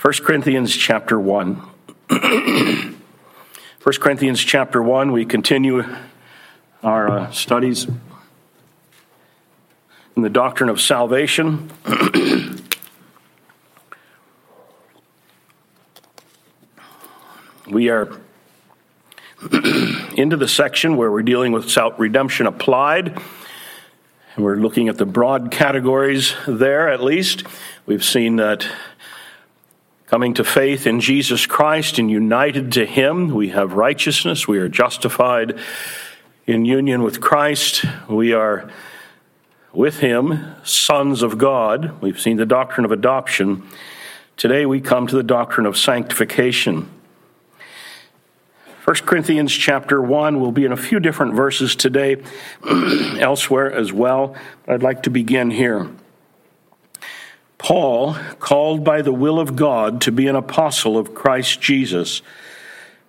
1 Corinthians chapter 1. 1 Corinthians chapter 1, we continue our uh, studies in the doctrine of salvation. we are into the section where we're dealing with redemption applied. And we're looking at the broad categories there, at least. We've seen that coming to faith in Jesus Christ and united to Him, we have righteousness. We are justified in union with Christ. We are with Him, sons of God. We've seen the doctrine of adoption. Today we come to the doctrine of sanctification. 1 Corinthians chapter 1 will be in a few different verses today, elsewhere as well. I'd like to begin here. Paul, called by the will of God to be an apostle of Christ Jesus,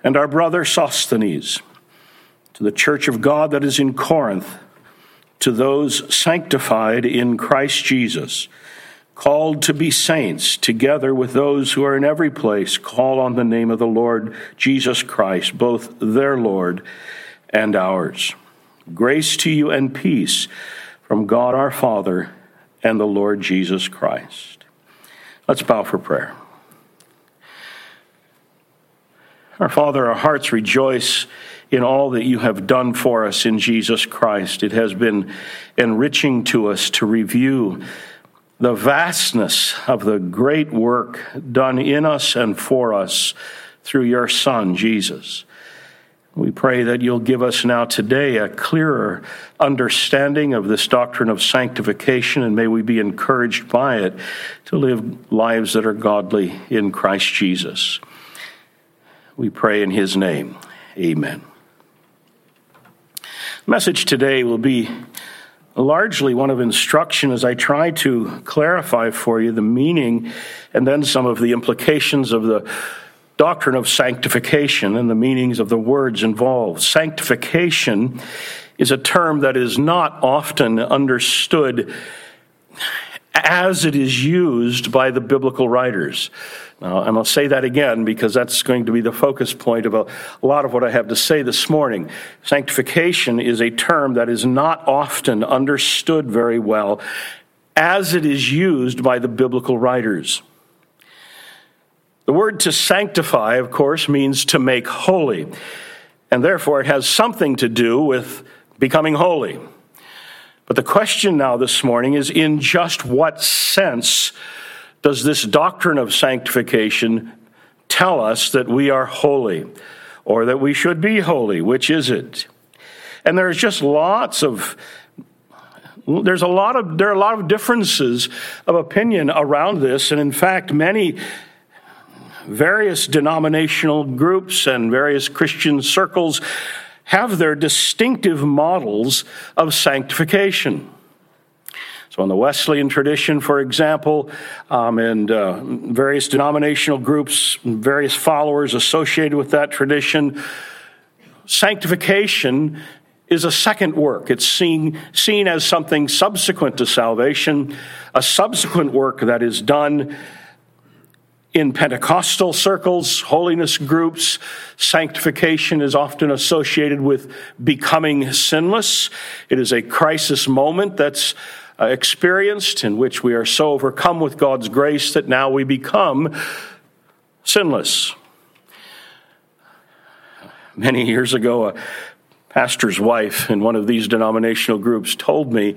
and our brother Sosthenes, to the church of God that is in Corinth, to those sanctified in Christ Jesus called to be saints, together with those who are in every place, call on the name of the Lord Jesus Christ, both their Lord and ours. Grace to you and peace from God our Father and the Lord Jesus Christ. Let's bow for prayer. Our Father, our hearts rejoice in all that you have done for us in Jesus Christ. It has been enriching to us to review the vastness of the great work done in us and for us through your Son, Jesus. We pray that you'll give us now today a clearer understanding of this doctrine of sanctification, and may we be encouraged by it to live lives that are godly in Christ Jesus. We pray in his name. Amen. Message today will be largely one of instruction as I try to clarify for you the meaning and then some of the implications of the doctrine of sanctification and the meanings of the words involved. Sanctification is a term that is not often understood as it is used by the biblical writers. Now, and I'll say that again because that's going to be the focus point of a, a, lot of what I have to say this morning. Sanctification is a term that is not often understood very well as it is used by the biblical writers. The word to sanctify, of course, means to make holy, and therefore it has something to do with becoming holy. But the question now this morning is in just what sense does this doctrine of sanctification tell us that we are holy or that we should be holy? Which is it? And there's just lots of there's a lot of there are a lot of differences of opinion around this and in fact many various denominational groups and various Christian circles have their distinctive models of sanctification. So, in the Wesleyan tradition, for example, um, and uh, various denominational groups, various followers associated with that tradition, sanctification is a second work. It's seen, seen as something subsequent to salvation, a subsequent work that is done in Pentecostal circles, holiness groups, sanctification is often associated with becoming sinless. It is a crisis moment that's uh, experienced in which we are so overcome with God's grace that now we become sinless. Many years ago, a pastor's wife in one of these denominational groups told me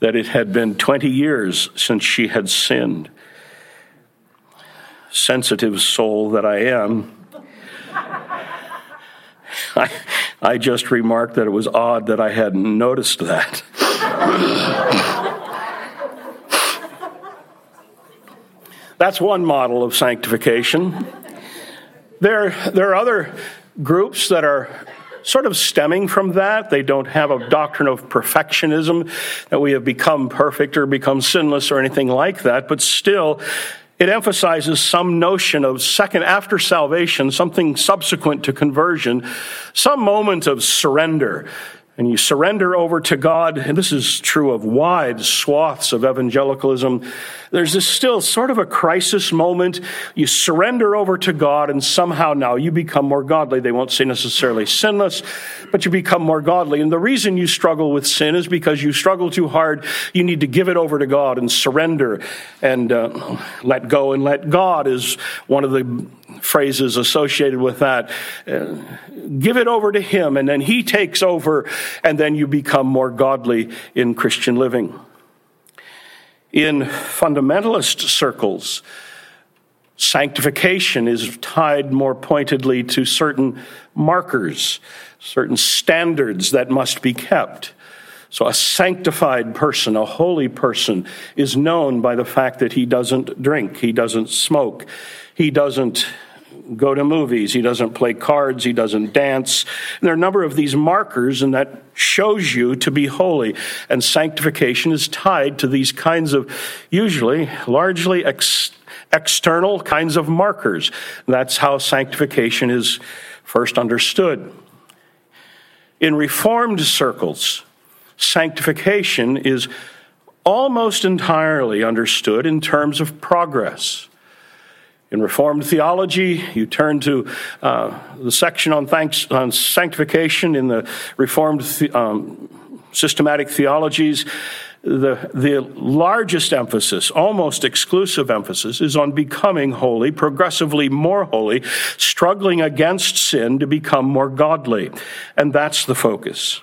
that it had been 20 years since she had sinned. Sensitive soul that I am. I, I just remarked that it was odd that I hadn't noticed that. That's one model of sanctification. There, there are other groups that are sort of stemming from that. They don't have a doctrine of perfectionism, that we have become perfect or become sinless or anything like that, but still, it emphasizes some notion of second after salvation, something subsequent to conversion, some moment of surrender and you surrender over to God, and this is true of wide swaths of evangelicalism, there's this still sort of a crisis moment. You surrender over to God, and somehow now you become more godly. They won't say necessarily sinless, but you become more godly. And the reason you struggle with sin is because you struggle too hard. You need to give it over to God and surrender and uh, let go and let God is one of the phrases associated with that. Uh, give it over to Him, and then He takes over, and then you become more godly in Christian living. In fundamentalist circles, sanctification is tied more pointedly to certain markers, certain standards that must be kept. So, a sanctified person, a holy person, is known by the fact that he doesn't drink, he doesn't smoke, he doesn't go to movies, he doesn't play cards, he doesn't dance. And there are a number of these markers, and that shows you to be holy. And sanctification is tied to these kinds of, usually, largely ex- external kinds of markers. That's how sanctification is first understood. In Reformed circles, sanctification is almost entirely understood in terms of progress. In Reformed theology, you turn to uh, the section on, thanks, on, sanctification in the Reformed the, um, systematic theologies. The, the largest emphasis, almost exclusive emphasis, is on becoming holy, progressively more holy, struggling against sin to become more godly. And that's the focus.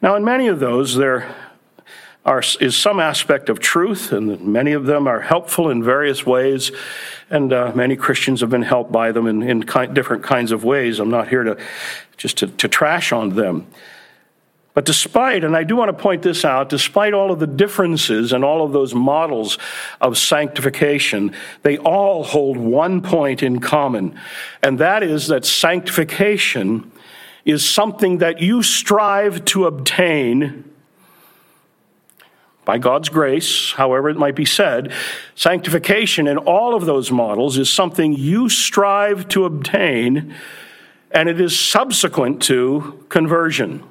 Now, in many of those, there are, is some aspect of truth, and many of them are helpful in various ways, and uh, many Christians have been helped by them in, in different kinds of ways. I'm not here to just to, to trash on them. But despite, and I do want to point this out, despite all of the differences and all of those models of sanctification, they all hold one point in common, and that is that sanctification is something that you strive to obtain by God's grace, however it might be said, sanctification in all of those models is something you strive to obtain, and it is subsequent to conversion.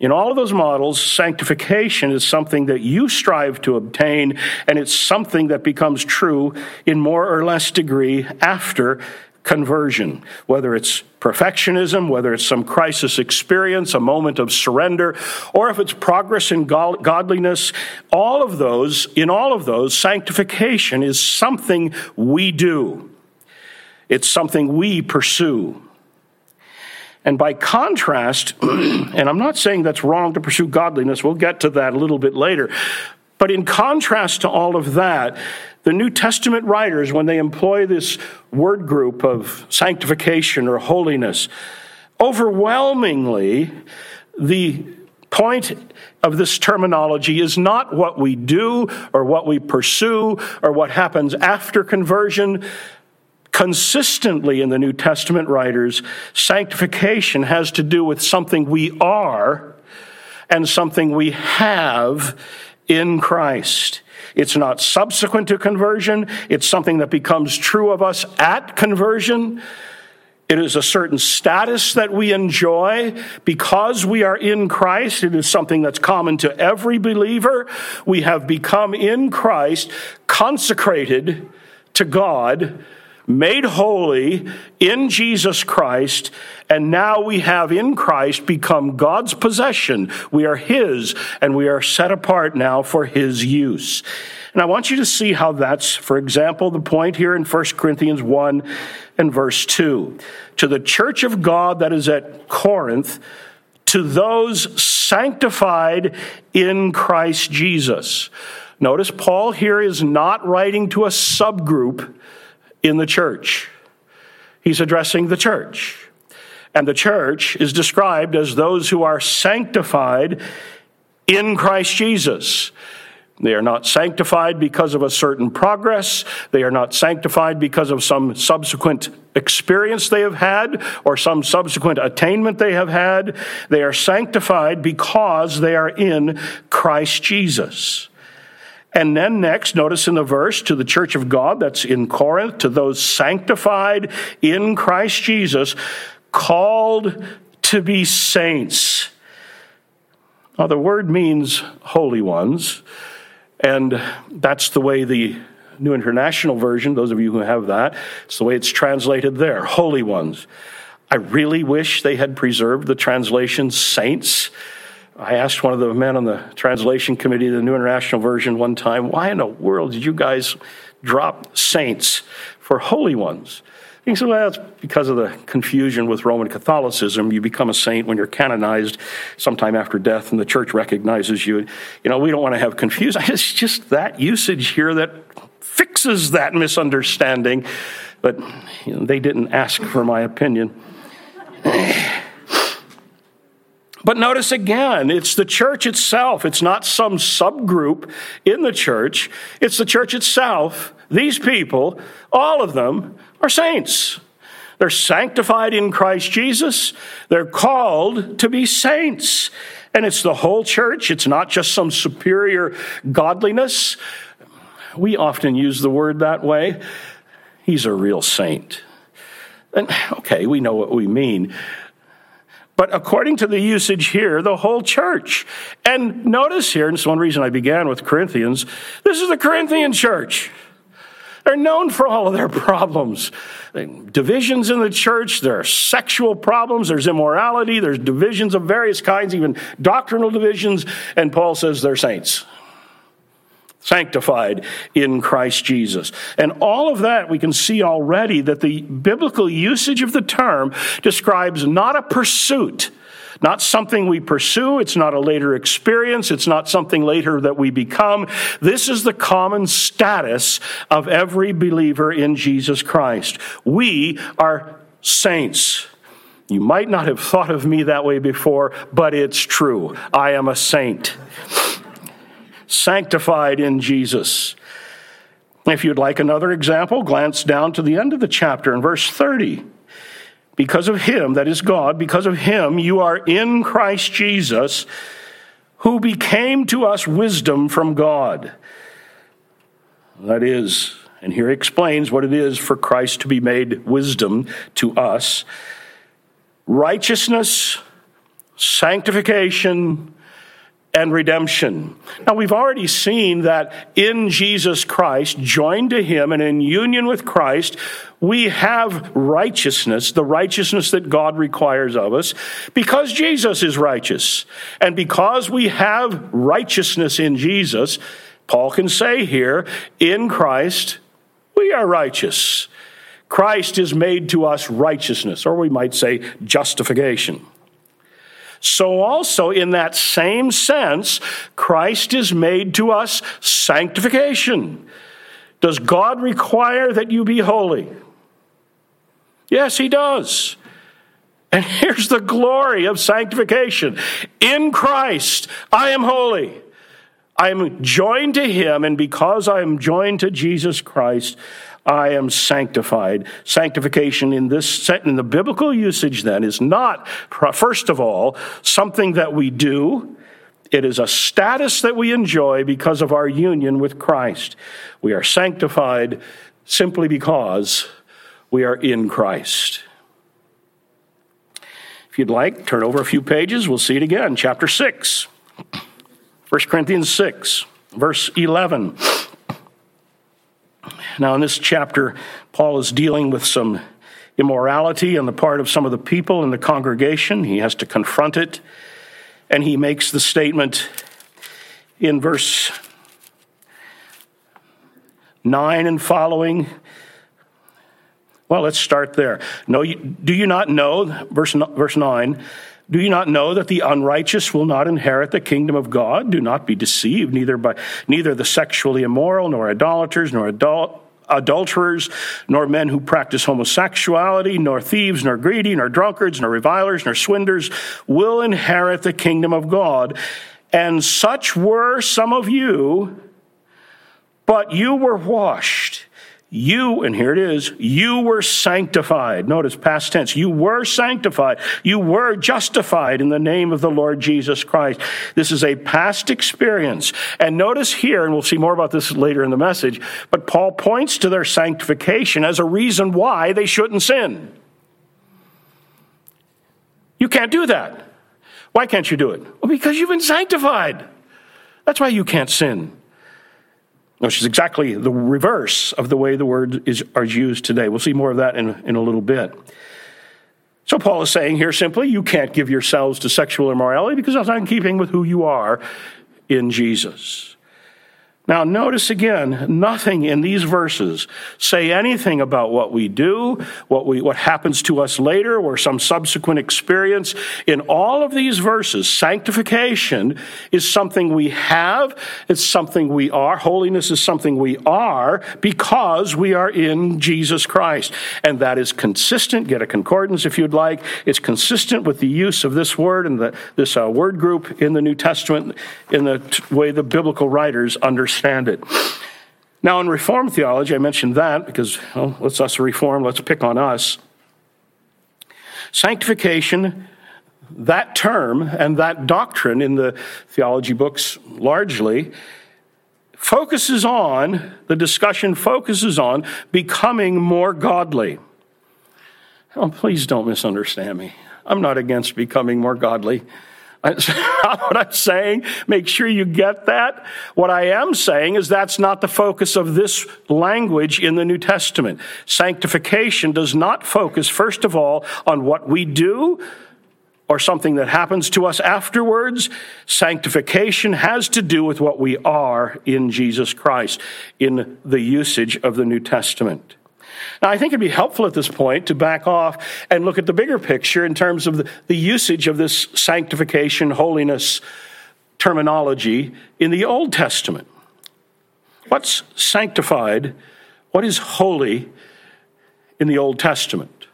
In all of those models, sanctification is something that you strive to obtain, and it's something that becomes true in more or less degree after conversion, whether it's perfectionism, whether it's some crisis experience, a moment of surrender, or if it's progress in godliness, all of those, in all of those, sanctification is something we do. It's something we pursue. And by contrast, and I'm not saying that's wrong to pursue godliness, we'll get to that a little bit later, but in contrast to all of that, the New Testament writers, when they employ this word group of sanctification or holiness, overwhelmingly, the point of this terminology is not what we do or what we pursue or what happens after conversion. Consistently in the New Testament writers, sanctification has to do with something we are and something we have in Christ. It's not subsequent to conversion. It's something that becomes true of us at conversion. It is a certain status that we enjoy because we are in Christ. It is something that's common to every believer. We have become in Christ consecrated to God made holy in Jesus Christ, and now we have in Christ become God's possession. We are His, and we are set apart now for His use. And I want you to see how that's, for example, the point here in 1 Corinthians 1 and verse 2. To the church of God that is at Corinth, to those sanctified in Christ Jesus. Notice Paul here is not writing to a subgroup in the church. He's addressing the church. And the church is described as those who are sanctified in Christ Jesus. They are not sanctified because of a certain progress. They are not sanctified because of some subsequent experience they have had or some subsequent attainment they have had. They are sanctified because they are in Christ Jesus. And then next, notice in the verse to the church of God that's in Corinth, to those sanctified in Christ Jesus, called to be saints. Now, the word means holy ones, and that's the way the New International Version, those of you who have that, it's the way it's translated there holy ones. I really wish they had preserved the translation saints. I asked one of the men on the translation committee the New International Version one time, why in the world did you guys drop saints for holy ones? He said, well, that's because of the confusion with Roman Catholicism. You become a saint when you're canonized sometime after death and the church recognizes you. You know, we don't want to have confusion. It's just that usage here that fixes that misunderstanding. But you know, they didn't ask for my opinion. But notice again, it's the church itself. It's not some subgroup in the church. It's the church itself. These people, all of them, are saints. They're sanctified in Christ Jesus. They're called to be saints. And it's the whole church. It's not just some superior godliness. We often use the word that way. He's a real saint. And okay, we know what we mean. But according to the usage here, the whole church. And notice here, and it's one reason I began with Corinthians, this is the Corinthian church. They're known for all of their problems. Divisions in the church, there are sexual problems, there's immorality, there's divisions of various kinds, even doctrinal divisions, and Paul says they're saints sanctified in Christ Jesus. And all of that we can see already that the biblical usage of the term describes not a pursuit, not something we pursue. It's not a later experience. It's not something later that we become. This is the common status of every believer in Jesus Christ. We are saints. You might not have thought of me that way before, but it's true. I am a saint sanctified in Jesus. If you'd like another example, glance down to the end of the chapter in verse 30. Because of him, that is God, because of him, you are in Christ Jesus, who became to us wisdom from God. That is, and here he explains what it is for Christ to be made wisdom to us righteousness, sanctification, and redemption. Now, we've already seen that in Jesus Christ, joined to Him and in union with Christ, we have righteousness, the righteousness that God requires of us, because Jesus is righteous. And because we have righteousness in Jesus, Paul can say here, in Christ, we are righteous. Christ is made to us righteousness, or we might say justification. So, also in that same sense, Christ is made to us sanctification. Does God require that you be holy? Yes, He does. And here's the glory of sanctification in Christ, I am holy. I am joined to Him, and because I am joined to Jesus Christ, I am sanctified. Sanctification in this in the biblical usage then is not first of all something that we do. It is a status that we enjoy because of our union with Christ. We are sanctified simply because we are in Christ. If you'd like, turn over a few pages. We'll see it again. Chapter 6, 1 Corinthians 6, verse 11. Now, in this chapter, Paul is dealing with some immorality on the part of some of the people in the congregation. He has to confront it. And he makes the statement in verse 9 and following. Well, let's start there. No, do you not know, verse, verse 9, do you not know that the unrighteous will not inherit the kingdom of God? Do not be deceived, neither by neither the sexually immoral, nor idolaters, nor adult adulterers, nor men who practice homosexuality, nor thieves, nor greedy, nor drunkards, nor revilers, nor swindlers will inherit the kingdom of God. And such were some of you, but you were washed you, and here it is, you were sanctified. Notice past tense. You were sanctified. You were justified in the name of the Lord Jesus Christ. This is a past experience. And notice here, and we'll see more about this later in the message, but Paul points to their sanctification as a reason why they shouldn't sin. You can't do that. Why can't you do it? Well, because you've been sanctified. That's why you can't sin. Which is exactly the reverse of the way the word is are used today. We'll see more of that in, in a little bit. So Paul is saying here simply, you can't give yourselves to sexual immorality because that's not in keeping with who you are in Jesus. Now, notice again, nothing in these verses say anything about what we do, what, we, what happens to us later, or some subsequent experience. In all of these verses, sanctification is something we have, it's something we are. Holiness is something we are because we are in Jesus Christ. And that is consistent. Get a concordance if you'd like. It's consistent with the use of this word and the, this uh, word group in the New Testament in the way the biblical writers understand understand it. Now, in Reformed theology, I mentioned that because well, let's us reform, let's pick on us. Sanctification, that term and that doctrine in the theology books largely focuses on, the discussion focuses on becoming more godly. Oh, please don't misunderstand me. I'm not against becoming more godly. what I'm saying. Make sure you get that. What I am saying is that's not the focus of this language in the New Testament. Sanctification does not focus, first of all, on what we do or something that happens to us afterwards. Sanctification has to do with what we are in Jesus Christ in the usage of the New Testament. Now, I think it'd be helpful at this point to back off and look at the bigger picture in terms of the, the usage of this sanctification, holiness terminology in the Old Testament. What's sanctified? What is holy in the Old Testament?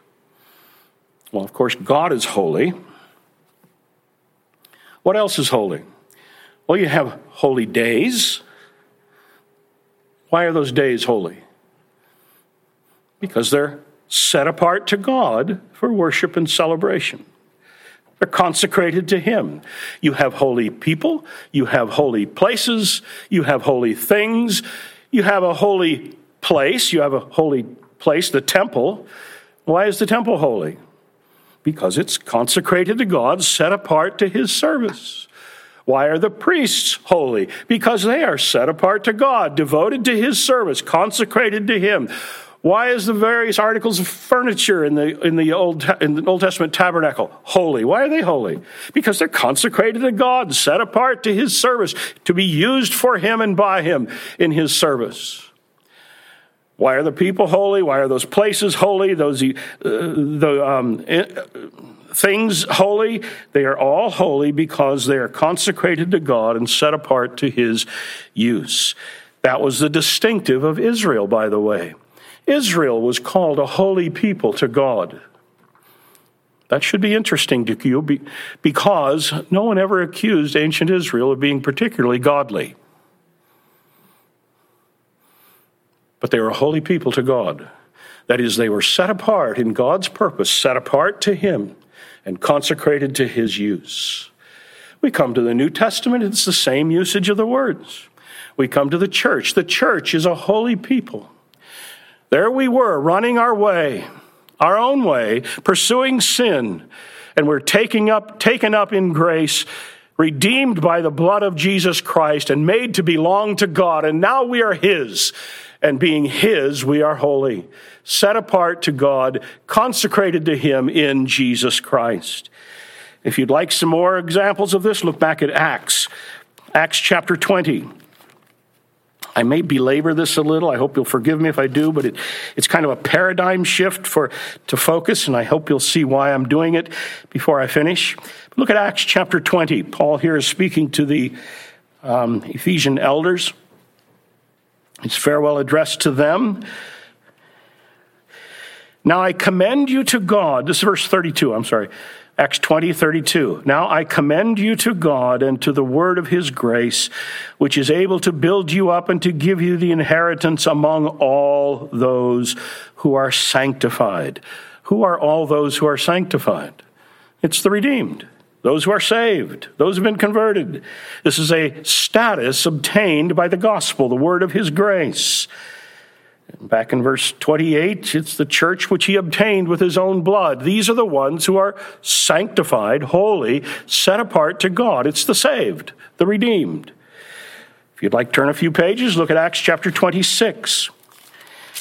Well, of course, God is holy. What else is holy? Well, you have holy days. Why are those days holy? Because they're set apart to God for worship and celebration. They're consecrated to Him. You have holy people, you have holy places, you have holy things, you have a holy place, you have a holy place, the temple. Why is the temple holy? Because it's consecrated to God, set apart to His service. Why are the priests holy? Because they are set apart to God, devoted to His service, consecrated to Him. Why is the various articles of furniture in the, in the, Old, in the Old Testament tabernacle holy? Why are they holy? Because they're consecrated to God, set apart to His service, to be used for Him and by Him in His service. Why are the people holy? Why are those places holy? Those uh, the um, things holy? They are all holy because they are consecrated to God and set apart to His use. That was the distinctive of Israel, by the way. Israel was called a holy people to God. That should be interesting to you because no one ever accused ancient Israel of being particularly godly. But they were a holy people to God. That is, they were set apart in God's purpose, set apart to Him, and consecrated to His use. We come to the New Testament, it's the same usage of the words. We come to the church. The church is a holy people. There we were, running our way, our own way, pursuing sin, and we're taking up, taken up in grace, redeemed by the blood of Jesus Christ, and made to belong to God. And now we are His. And being His, we are holy, set apart to God, consecrated to Him in Jesus Christ. If you'd like some more examples of this, look back at Acts, Acts chapter 20. I may belabor this a little. I hope you'll forgive me if I do, but it, it's kind of a paradigm shift for to focus, and I hope you'll see why I'm doing it before I finish. Look at Acts chapter 20. Paul here is speaking to the um, Ephesian elders. His farewell address to them. Now I commend you to God. This is verse 32, I'm sorry. Acts 20, 32. Now I commend you to God and to the word of his grace, which is able to build you up and to give you the inheritance among all those who are sanctified. Who are all those who are sanctified? It's the redeemed, those who are saved, those who have been converted. This is a status obtained by the gospel, the word of his grace. Back in verse 28, it's the church which he obtained with his own blood. These are the ones who are sanctified, holy, set apart to God. It's the saved, the redeemed. If you'd like to turn a few pages, look at Acts chapter 26,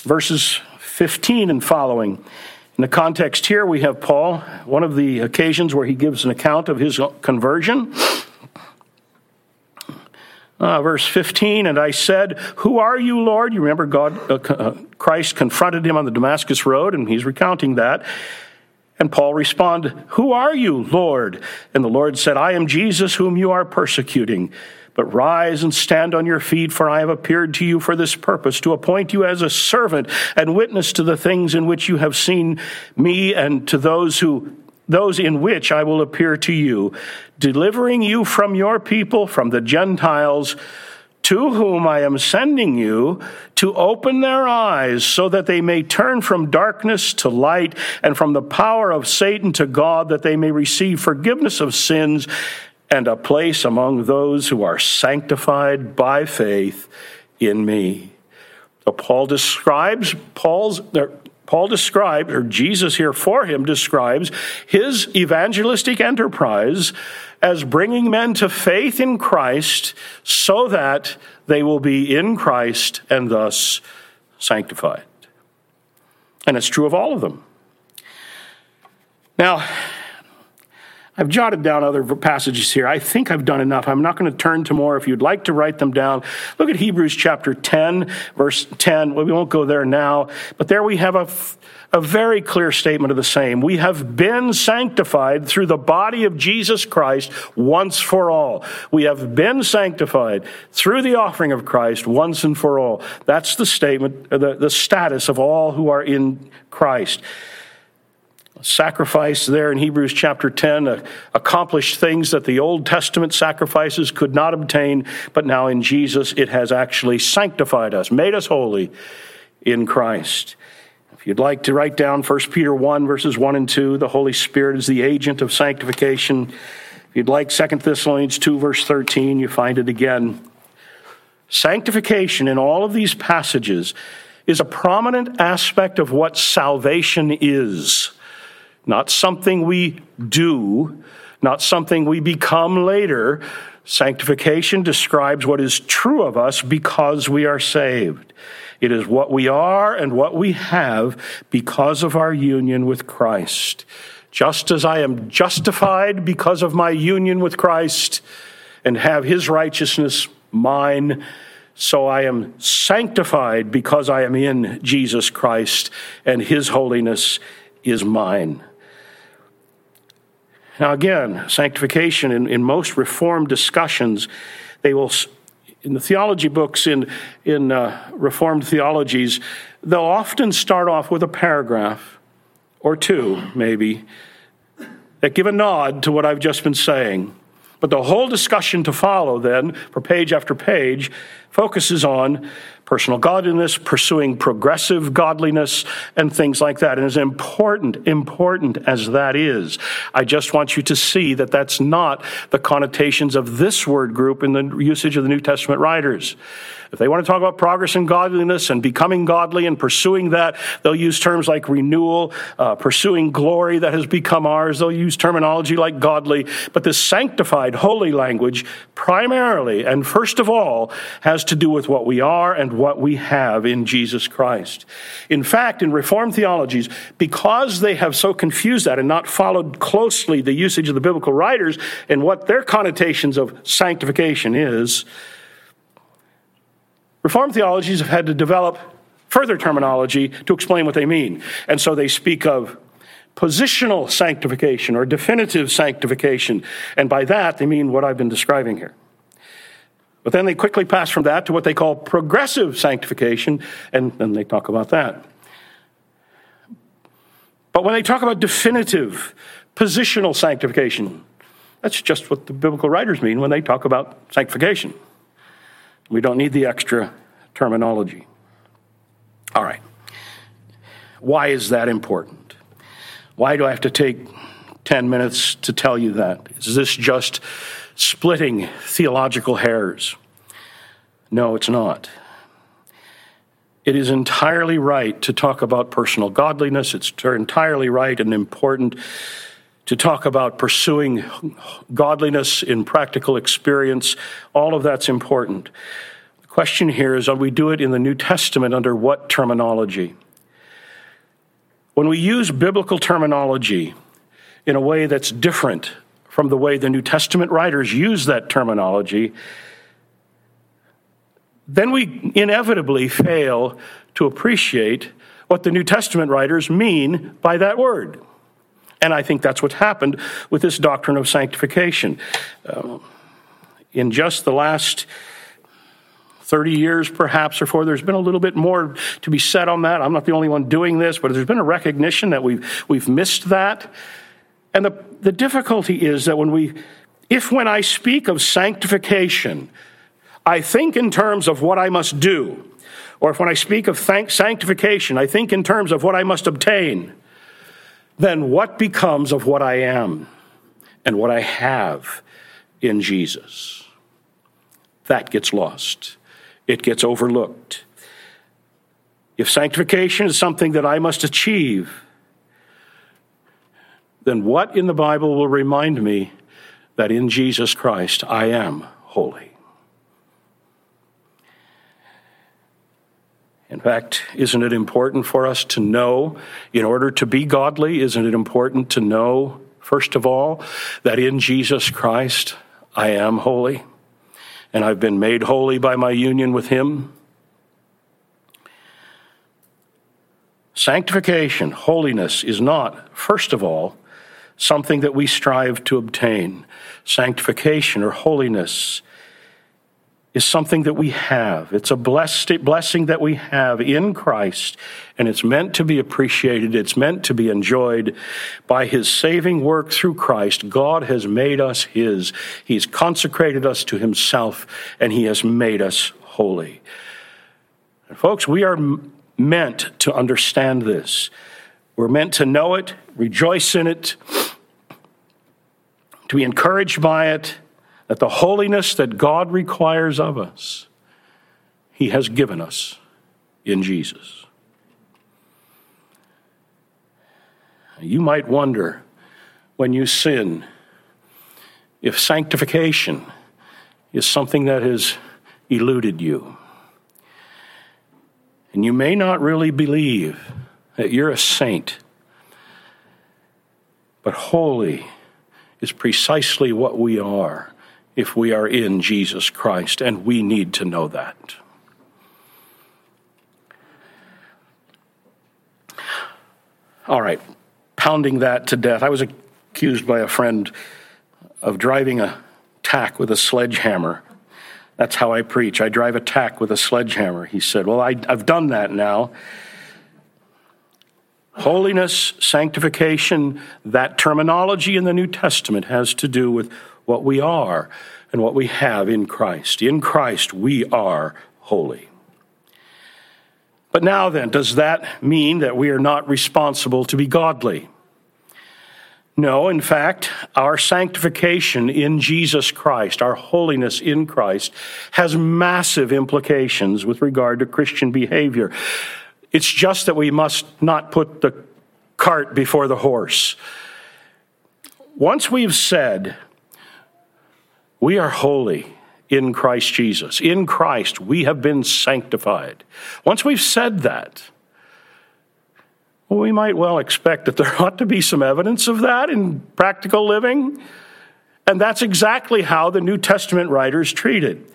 verses 15 and following. In the context here, we have Paul, one of the occasions where he gives an account of his conversion. Uh, verse 15, and I said, Who are you, Lord? You remember God, uh, uh, Christ confronted him on the Damascus Road, and he's recounting that. And Paul responded, Who are you, Lord? And the Lord said, I am Jesus whom you are persecuting. But rise and stand on your feet, for I have appeared to you for this purpose, to appoint you as a servant and witness to the things in which you have seen me and to those who those in which I will appear to you, delivering you from your people, from the Gentiles, to whom I am sending you, to open their eyes so that they may turn from darkness to light and from the power of Satan to God, that they may receive forgiveness of sins and a place among those who are sanctified by faith in me. So Paul describes Paul's Paul describes, or Jesus here for him describes, his evangelistic enterprise as bringing men to faith in Christ so that they will be in Christ and thus sanctified. And it's true of all of them. Now, I've jotted down other passages here. I think I've done enough. I'm not going to turn to more. If you'd like to write them down, look at Hebrews chapter 10, verse 10. Well, we won't go there now, but there we have a, a very clear statement of the same. We have been sanctified through the body of Jesus Christ once for all. We have been sanctified through the offering of Christ once and for all. That's the statement, the, the status of all who are in Christ sacrifice there in Hebrews chapter 10 uh, accomplished things that the Old Testament sacrifices could not obtain, but now in Jesus it has actually sanctified us, made us holy in Christ. If you'd like to write down 1 Peter 1, verses 1 and 2, the Holy Spirit is the agent of sanctification. If you'd like 2 Thessalonians 2, verse 13, you find it again. Sanctification in all of these passages is a prominent aspect of what salvation is not something we do, not something we become later. Sanctification describes what is true of us because we are saved. It is what we are and what we have because of our union with Christ. Just as I am justified because of my union with Christ and have his righteousness mine, so I am sanctified because I am in Jesus Christ and his holiness is mine. Now, again, sanctification in, in most Reformed discussions, they will, in the theology books, in, in uh, Reformed theologies, they'll often start off with a paragraph or two, maybe, that give a nod to what I've just been saying. But the whole discussion to follow, then, for page after page, focuses on personal godliness, pursuing progressive godliness, and things like that. And as important, important as that is, I just want you to see that that's not the connotations of this word group in the usage of the New Testament writers. If they want to talk about progress in godliness and becoming godly and pursuing that, they'll use terms like renewal, uh, pursuing glory that has become ours. They'll use terminology like godly. But this sanctified, holy language, primarily and first of all, has to do with what we are and what we have in Jesus Christ. In fact, in Reformed theologies, because they have so confused that and not followed closely the usage of the biblical writers and what their connotations of sanctification is, Reformed theologies have had to develop further terminology to explain what they mean. And so they speak of positional sanctification or definitive sanctification. And by that, they mean what I've been describing here. But then they quickly pass from that to what they call progressive sanctification, and then they talk about that. But when they talk about definitive, positional sanctification, that's just what the biblical writers mean when they talk about sanctification. We don't need the extra terminology. All right. Why is that important? Why do I have to take 10 minutes to tell you that? Is this just splitting theological hairs? No, it's not. it is entirely right to talk about personal godliness. It's entirely right and important to talk about pursuing godliness in practical experience. All of that's important. The question here is, we do it in the New Testament under what terminology? When we use biblical terminology in a way that's different from the way the New Testament writers use that terminology, then we inevitably fail to appreciate what the New Testament writers mean by that word. And I think that's what happened with this doctrine of sanctification. Uh, in just the last 30 years, perhaps, or four, there's been a little bit more to be said on that. I'm not the only one doing this, but there's been a recognition that we've, we've missed that. And the, the difficulty is that when we, if when I speak of sanctification, I think in terms of what I must do, or if when I speak of sanctification, I think in terms of what I must obtain, then what becomes of what I am and what I have in Jesus? That gets lost, it gets overlooked. If sanctification is something that I must achieve, then what in the Bible will remind me that in Jesus Christ I am holy? In fact, isn't it important for us to know, in order to be godly, isn't it important to know, first of all, that in Jesus Christ I am holy and I've been made holy by my union with Him? Sanctification, holiness, is not, first of all, something that we strive to obtain. Sanctification or holiness is something that we have. It's a blessed blessing that we have in Christ, and it's meant to be appreciated. It's meant to be enjoyed by His saving work through Christ. God has made us His. He's consecrated us to Himself, and He has made us holy. And folks, we are meant to understand this. We're meant to know it, rejoice in it, to be encouraged by it that the holiness that God requires of us, He has given us in Jesus. You might wonder when you sin if sanctification is something that has eluded you. And you may not really believe that you're a saint, but holy is precisely what we are if we are in Jesus Christ, and we need to know that. All right, pounding that to death. I was accused by a friend of driving a tack with a sledgehammer. That's how I preach. I drive a tack with a sledgehammer. He said, Well, I, have done that now. Holiness, sanctification, that terminology in the New Testament has to do with what we are and what we have in Christ. In Christ, we are holy. But now then, does that mean that we are not responsible to be godly? No, in fact, our sanctification in Jesus Christ, our holiness in Christ, has massive implications with regard to Christian behavior. It's just that we must not put the cart before the horse. Once we've said we are holy in Christ Jesus. In Christ, we have been sanctified. Once we've said that, well, we might well expect that there ought to be some evidence of that in practical living. And that's exactly how the New Testament writers treated.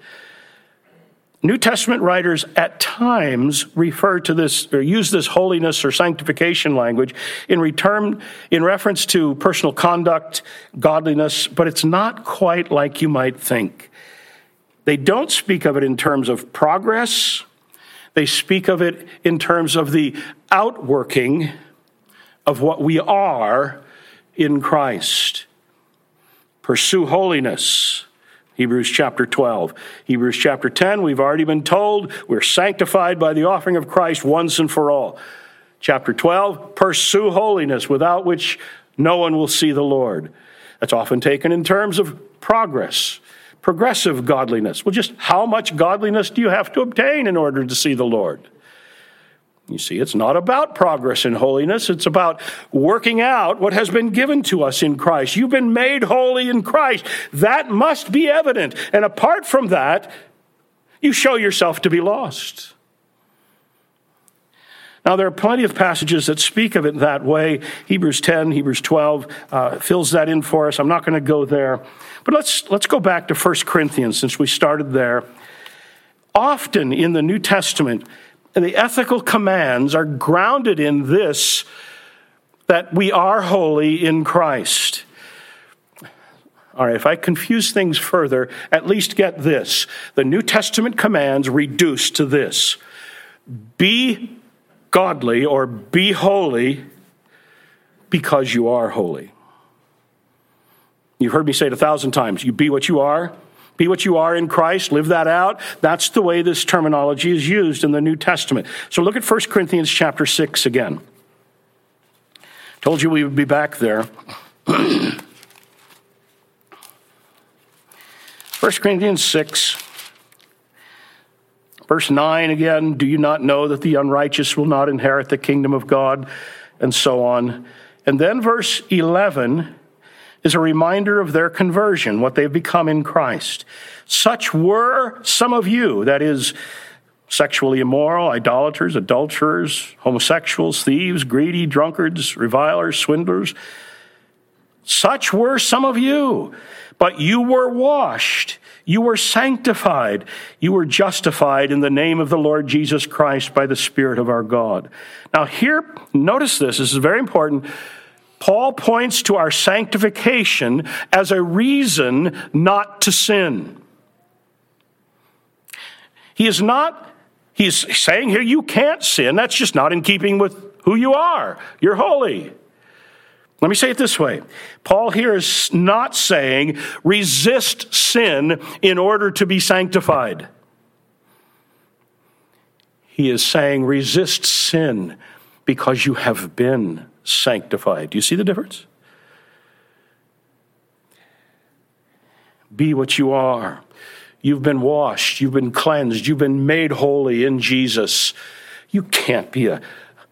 New Testament writers at times refer to this or use this holiness or sanctification language in return in reference to personal conduct, godliness, but it's not quite like you might think. They don't speak of it in terms of progress. They speak of it in terms of the outworking of what we are in Christ. Pursue holiness Hebrews chapter 12. Hebrews chapter 10, we've already been told we're sanctified by the offering of Christ once and for all. Chapter 12, pursue holiness without which no one will see the Lord. That's often taken in terms of progress, progressive godliness. Well, just how much godliness do you have to obtain in order to see the Lord? You see, it's not about progress in holiness. It's about working out what has been given to us in Christ. You've been made holy in Christ. That must be evident. And apart from that, you show yourself to be lost. Now, there are plenty of passages that speak of it that way. Hebrews 10, Hebrews 12 uh, fills that in for us. I'm not going to go there. But let's, let's go back to 1 Corinthians since we started there. Often in the New Testament, the ethical commands are grounded in this that we are holy in Christ. All right, if I confuse things further, at least get this. The New Testament commands reduce to this be godly or be holy because you are holy. You've heard me say it a thousand times. You be what you are. Be what you are in Christ. Live that out. That's the way this terminology is used in the New Testament. So look at 1 Corinthians chapter 6 again. Told you we would be back there. 1 Corinthians 6, verse 9 again. Do you not know that the unrighteous will not inherit the kingdom of God? And so on. And then verse 11 is a reminder of their conversion, what they've become in Christ. Such were some of you, that is, sexually immoral, idolaters, adulterers, homosexuals, thieves, greedy, drunkards, revilers, swindlers. Such were some of you, but you were washed, you were sanctified, you were justified in the name of the Lord Jesus Christ by the Spirit of our God. Now, here, notice this, this is very important. Paul points to our sanctification as a reason not to sin. He is not, he's saying here, you can't sin. That's just not in keeping with who you are. You're holy. Let me say it this way Paul here is not saying resist sin in order to be sanctified. He is saying resist sin because you have been sanctified. Do you see the difference? Be what you are. You've been washed, you've been cleansed, you've been made holy in Jesus. You can't be a,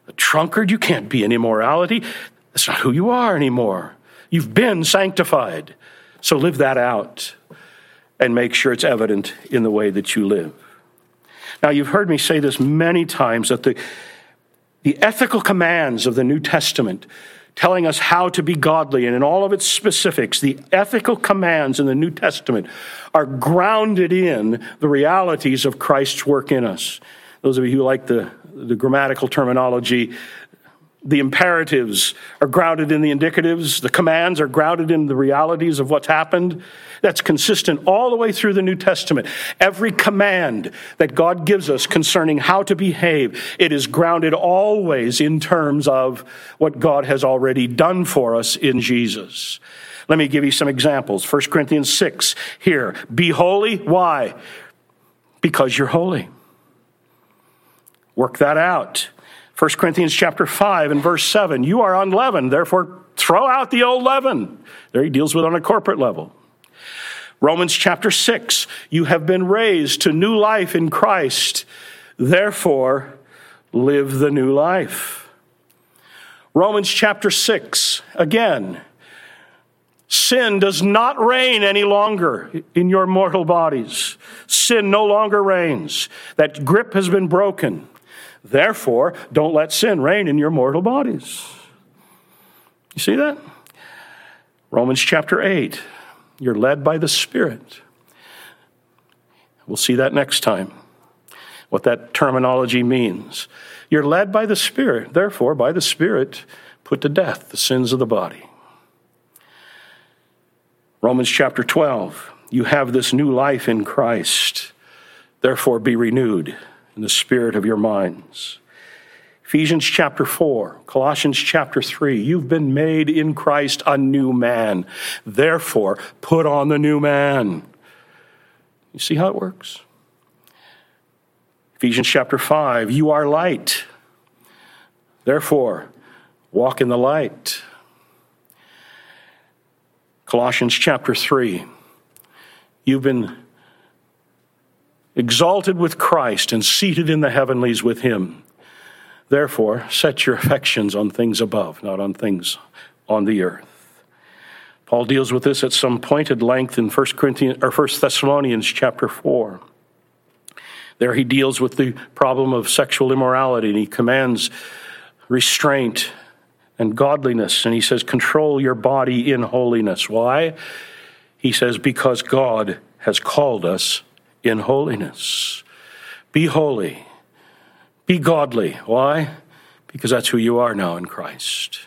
a drunkard, you can't be an immorality. That's not who you are anymore. You've been sanctified. So live that out and make sure it's evident in the way that you live. Now, you've heard me say this many times that the the ethical commands of the New Testament telling us how to be godly and in all of its specifics, the ethical commands in the New Testament are grounded in the realities of Christ's work in us. Those of you who like the, the grammatical terminology, the imperatives are grounded in the indicatives, the commands are grounded in the realities of what's happened. That's consistent all the way through the New Testament. Every command that God gives us concerning how to behave, it is grounded always in terms of what God has already done for us in Jesus. Let me give you some examples. 1 Corinthians 6 here. Be holy. Why? Because you're holy. Work that out. 1 Corinthians chapter 5 and verse 7. You are unleavened, therefore throw out the old leaven. There he deals with on a corporate level. Romans chapter 6. You have been raised to new life in Christ, therefore live the new life. Romans chapter 6. Again, Sin does not reign any longer in your mortal bodies. Sin no longer reigns. That grip has been broken. Therefore, don't let sin reign in your mortal bodies. You see that? Romans chapter 8. You're led by the Spirit. We'll see that next time, what that terminology means. You're led by the Spirit. Therefore, by the Spirit, put to death the sins of the body. Romans chapter 12. You have this new life in Christ. Therefore, be renewed in the spirit of your minds. Ephesians chapter 4, Colossians chapter 3, you've been made in Christ a new man. Therefore, put on the new man. You see how it works? Ephesians chapter 5, you are light. Therefore, walk in the light. Colossians chapter 3, you've been exalted with Christ and seated in the heavenlies with him. Therefore, set your affections on things above, not on things on the earth. Paul deals with this at some pointed length in 1 Corinthians or 1 Thessalonians chapter 4. There he deals with the problem of sexual immorality and he commands restraint and godliness and he says control your body in holiness. Why? He says because God has called us in holiness. Be holy. Be godly. Why? Because that's who you are now in Christ.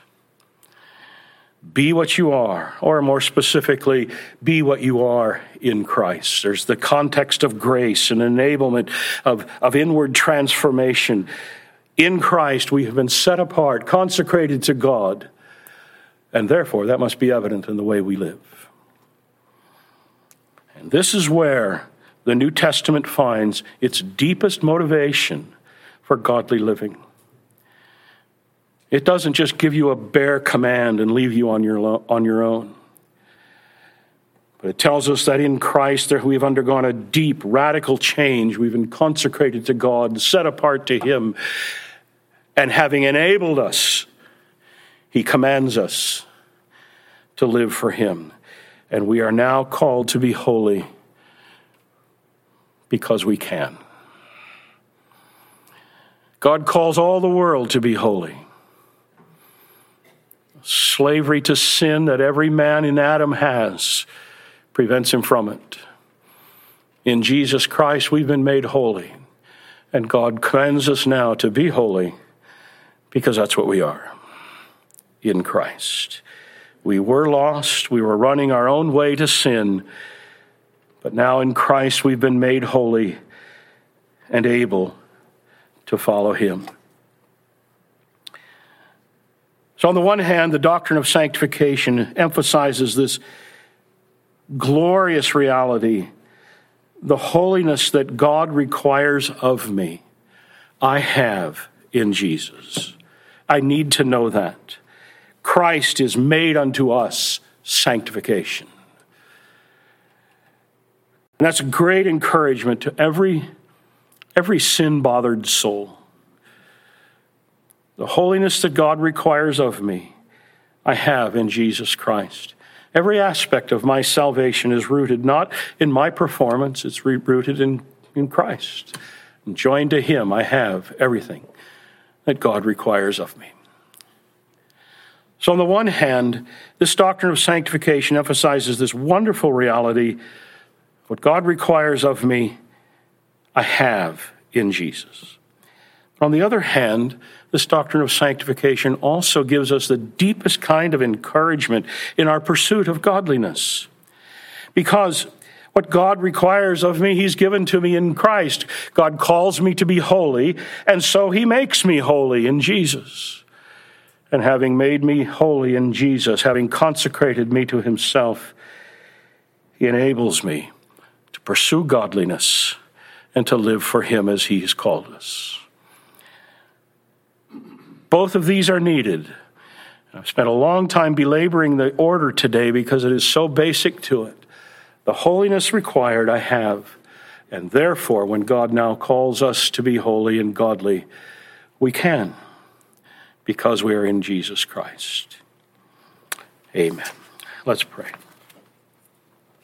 Be what you are, or more specifically, be what you are in Christ. There's the context of grace and enablement of, of inward transformation. In Christ, we have been set apart, consecrated to God, and therefore that must be evident in the way we live. And this is where the New Testament finds its deepest motivation for godly living. It doesn't just give you a bare command and leave you on your, on your own. But it tells us that in Christ we've undergone a deep, radical change. We've been consecrated to God, set apart to Him. And having enabled us, He commands us to live for Him. And we are now called to be holy because we can. God calls all the world to be holy. Slavery to sin that every man in Adam has prevents him from it. In Jesus Christ, we've been made holy, and God commands us now to be holy because that's what we are in Christ. We were lost, we were running our own way to sin but now in Christ we've been made holy and able to follow him. So, on the one hand, the doctrine of sanctification emphasizes this glorious reality, the holiness that God requires of me, I have in Jesus. I need to know that. Christ is made unto us sanctification. And that's a great encouragement to every, every sin bothered soul. The holiness that God requires of me, I have in Jesus Christ. Every aspect of my salvation is rooted not in my performance, it's rooted in, in Christ. And joined to Him, I have everything that God requires of me. So, on the one hand, this doctrine of sanctification emphasizes this wonderful reality what God requires of me, I have in Jesus. On the other hand, this doctrine of sanctification also gives us the deepest kind of encouragement in our pursuit of godliness. Because what God requires of me, He's given to me in Christ. God calls me to be holy, and so He makes me holy in Jesus. And having made me holy in Jesus, having consecrated me to Himself, He enables me to pursue godliness and to live for Him as He has called us. Both of these are needed. I've spent a long time belaboring the order today because it is so basic to it. The holiness required I have, and therefore, when God now calls us to be holy and godly, we can because we are in Jesus Christ. Amen. Let's pray.